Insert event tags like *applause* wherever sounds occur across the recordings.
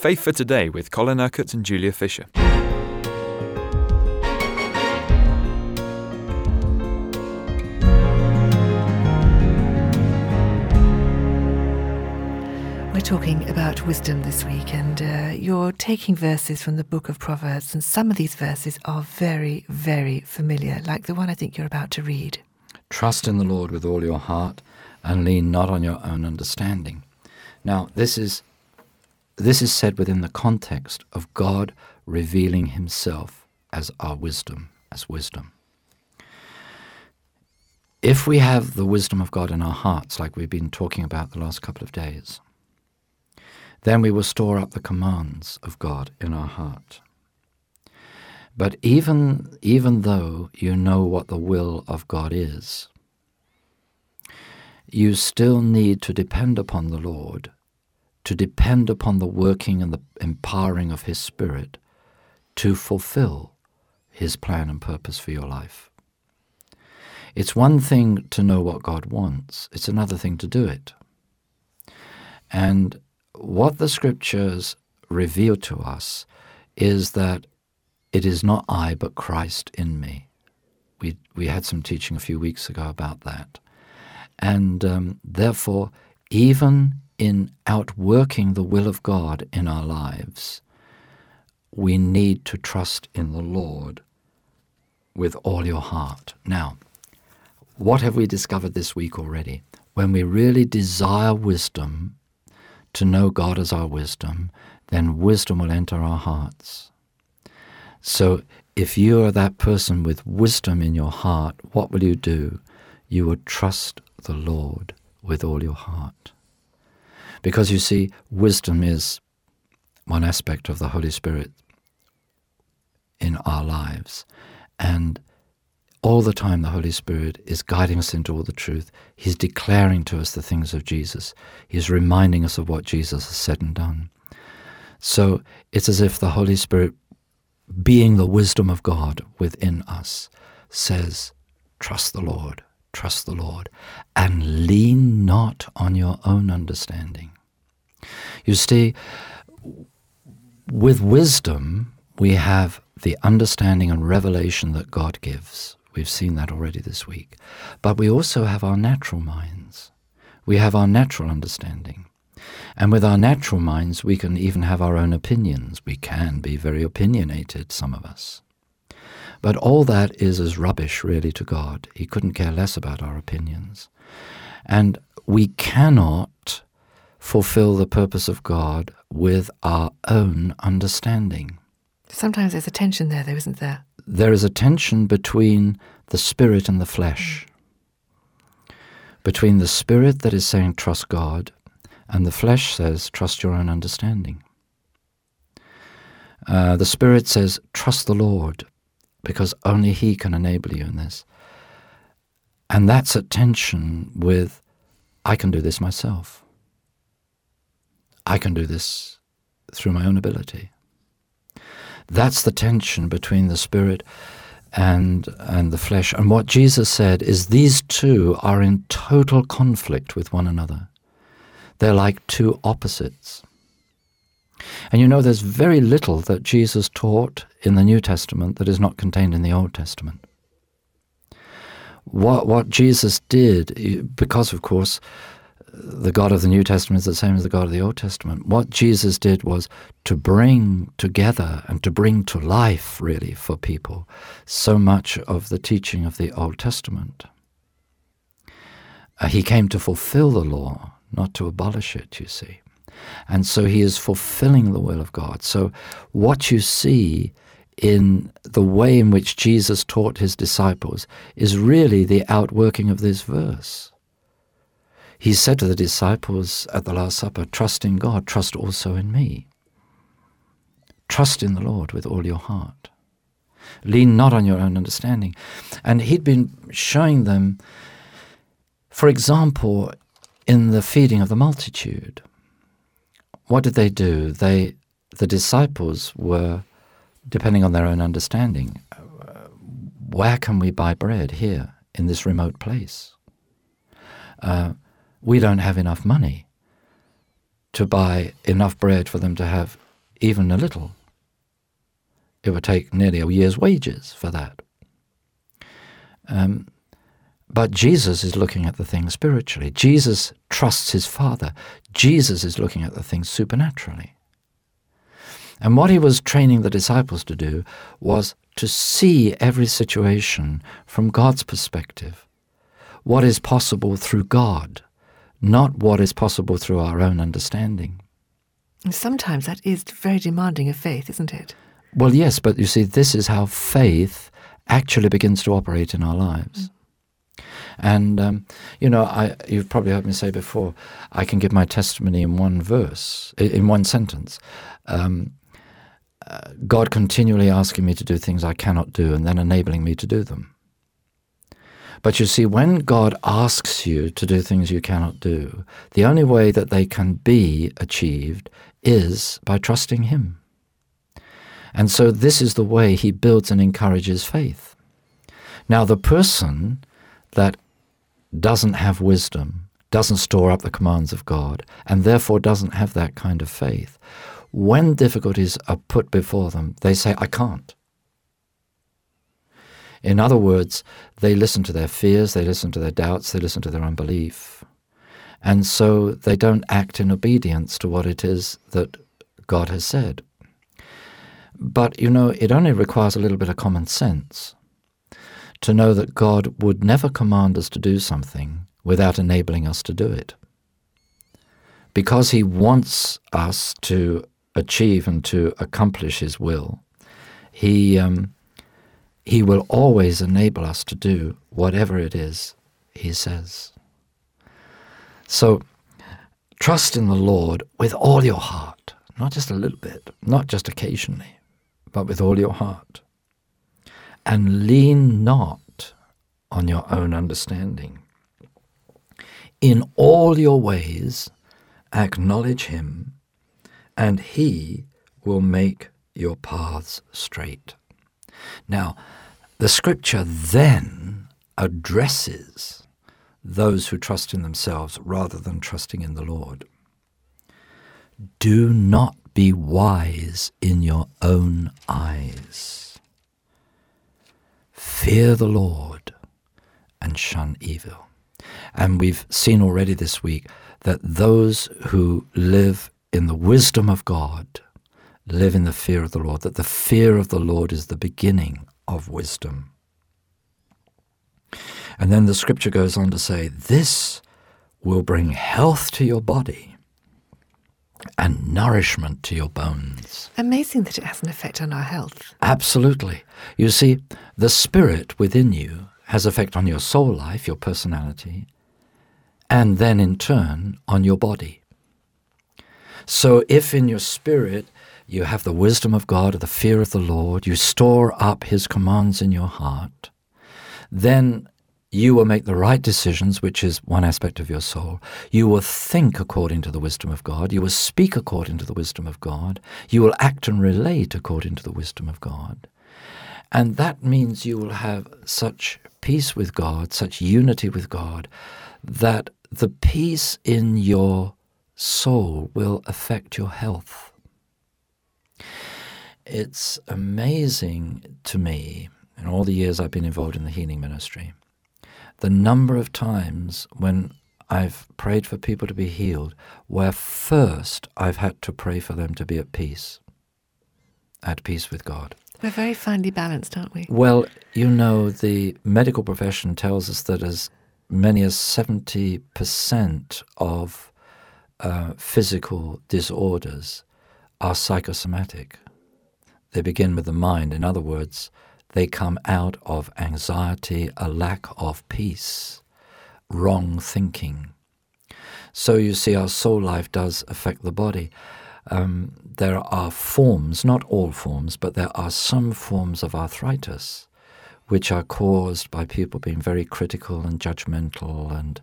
Faith for Today with Colin Urquhart and Julia Fisher. We're talking about wisdom this week, and uh, you're taking verses from the book of Proverbs, and some of these verses are very, very familiar, like the one I think you're about to read. Trust in the Lord with all your heart and lean not on your own understanding. Now, this is this is said within the context of God revealing himself as our wisdom, as wisdom. If we have the wisdom of God in our hearts, like we've been talking about the last couple of days, then we will store up the commands of God in our heart. But even, even though you know what the will of God is, you still need to depend upon the Lord, to depend upon the working and the empowering of His Spirit to fulfill His plan and purpose for your life. It's one thing to know what God wants, it's another thing to do it. And what the scriptures reveal to us is that it is not I, but Christ in me. We, we had some teaching a few weeks ago about that. And um, therefore, even in outworking the will of God in our lives, we need to trust in the Lord with all your heart. Now, what have we discovered this week already? When we really desire wisdom, to know God as our wisdom, then wisdom will enter our hearts. So if you are that person with wisdom in your heart, what will you do? You will trust the Lord with all your heart. Because you see, wisdom is one aspect of the Holy Spirit in our lives. And all the time, the Holy Spirit is guiding us into all the truth. He's declaring to us the things of Jesus. He's reminding us of what Jesus has said and done. So it's as if the Holy Spirit, being the wisdom of God within us, says, Trust the Lord, trust the Lord, and lean not on your own understanding. You see, with wisdom, we have the understanding and revelation that God gives. We've seen that already this week. But we also have our natural minds. We have our natural understanding. And with our natural minds, we can even have our own opinions. We can be very opinionated, some of us. But all that is as rubbish, really, to God. He couldn't care less about our opinions. And we cannot fulfill the purpose of God with our own understanding. Sometimes there's a tension there, though, isn't there? there is a tension between the spirit and the flesh, between the spirit that is saying, trust God, and the flesh says, trust your own understanding. Uh, the spirit says, trust the Lord, because only He can enable you in this. And that's at tension with, I can do this myself. I can do this through my own ability. That's the tension between the spirit and and the flesh. And what Jesus said is these two are in total conflict with one another. They're like two opposites. And you know, there's very little that Jesus taught in the New Testament that is not contained in the Old Testament. What, what Jesus did, because of course the God of the New Testament is the same as the God of the Old Testament. What Jesus did was to bring together and to bring to life, really, for people, so much of the teaching of the Old Testament. Uh, he came to fulfill the law, not to abolish it, you see. And so he is fulfilling the will of God. So what you see in the way in which Jesus taught his disciples is really the outworking of this verse. He said to the disciples at the Last Supper, Trust in God, trust also in me. Trust in the Lord with all your heart. Lean not on your own understanding. And he'd been showing them, for example, in the feeding of the multitude. What did they do? They, the disciples were, depending on their own understanding, where can we buy bread here in this remote place? Uh, we don't have enough money to buy enough bread for them to have even a little. It would take nearly a year's wages for that. Um, but Jesus is looking at the things spiritually. Jesus trusts his Father. Jesus is looking at the things supernaturally. And what he was training the disciples to do was to see every situation from God's perspective. What is possible through God, not what is possible through our own understanding. Sometimes that is very demanding of faith, isn't it? Well, yes, but you see, this is how faith actually begins to operate in our lives. Mm. And um, you know, I, you've probably heard me say before, I can give my testimony in one verse, in one sentence. Um, uh, God continually asking me to do things I cannot do, and then enabling me to do them. But you see, when God asks you to do things you cannot do, the only way that they can be achieved is by trusting Him. And so this is the way He builds and encourages faith. Now, the person that doesn't have wisdom, doesn't store up the commands of God, and therefore doesn't have that kind of faith, when difficulties are put before them, they say, I can't. In other words, they listen to their fears, they listen to their doubts, they listen to their unbelief. And so they don't act in obedience to what it is that God has said. But, you know, it only requires a little bit of common sense to know that God would never command us to do something without enabling us to do it. Because He wants us to achieve and to accomplish His will, He, um, he will always enable us to do whatever it is He says. So, trust in the Lord with all your heart, not just a little bit, not just occasionally, but with all your heart and lean not on your own understanding. In all your ways, acknowledge him, and he will make your paths straight. Now, the scripture then addresses those who trust in themselves rather than trusting in the Lord. Do not be wise in your own eyes. Fear the Lord and shun evil. And we've seen already this week that those who live in the wisdom of God live in the fear of the Lord, that the fear of the Lord is the beginning of wisdom. And then the scripture goes on to say, This will bring health to your body and nourishment to your bones. Amazing that it has an effect on our health. Absolutely. You see, the spirit within you has effect on your soul life, your personality, and then in turn on your body. So if in your spirit you have the wisdom of God or the fear of the Lord, you store up his commands in your heart, then you will make the right decisions, which is one aspect of your soul. You will think according to the wisdom of God. You will speak according to the wisdom of God. You will act and relate according to the wisdom of God. And that means you will have such peace with God, such unity with God, that the peace in your soul will affect your health. It's amazing to me, in all the years I've been involved in the healing ministry, the number of times when I've prayed for people to be healed, where first I've had to pray for them to be at peace, at peace with God. We're very finely balanced, aren't we? Well, you know, the medical profession tells us that as many as 70% of uh, physical disorders are psychosomatic. They begin with the mind. In other words, they come out of anxiety, a lack of peace, wrong thinking. So you see, our soul life does affect the body. Um, there are forms, not all forms, but there are some forms of arthritis which are caused by people being very critical and judgmental and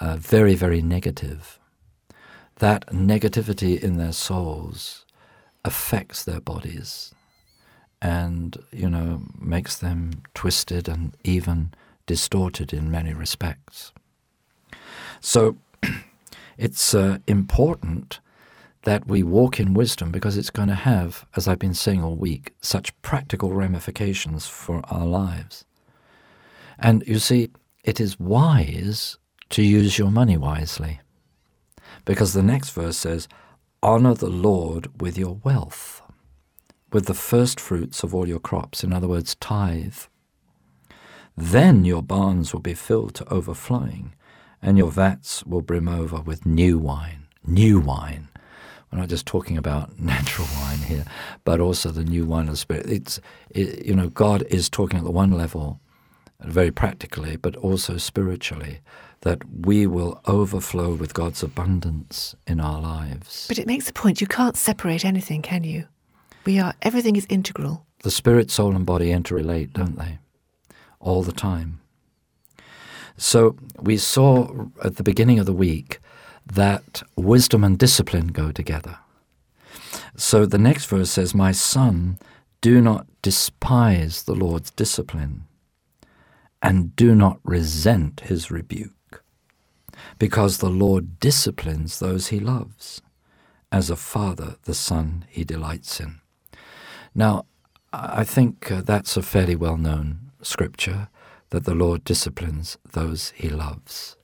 uh, very, very negative. That negativity in their souls affects their bodies and you know makes them twisted and even distorted in many respects. So *clears throat* it's uh, important that we walk in wisdom because it's going to have, as I've been saying all week, such practical ramifications for our lives. And you see, it is wise to use your money wisely. Because the next verse says, Honor the Lord with your wealth, with the first fruits of all your crops, in other words, tithe. Then your barns will be filled to overflowing, and your vats will brim over with new wine. New wine. We're not just talking about *laughs* natural wine here, but also the new wine of the Spirit. It's, it, you know, God is talking at the one level, very practically, but also spiritually, that we will overflow with God's abundance in our lives. But it makes the point you can't separate anything, can you? We are, everything is integral. The spirit, soul, and body interrelate, don't they? All the time. So we saw at the beginning of the week that wisdom and discipline go together. So the next verse says, My son, do not despise the Lord's discipline, and do not resent his rebuke, because the Lord disciplines those he loves, as a father the son he delights in. Now, I think uh, that's a fairly well known scripture that the Lord disciplines those he loves.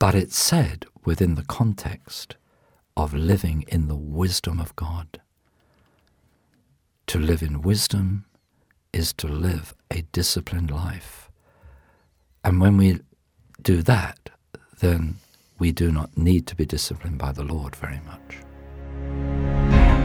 But it's said within the context of living in the wisdom of God. To live in wisdom is to live a disciplined life. And when we do that, then we do not need to be disciplined by the Lord very much.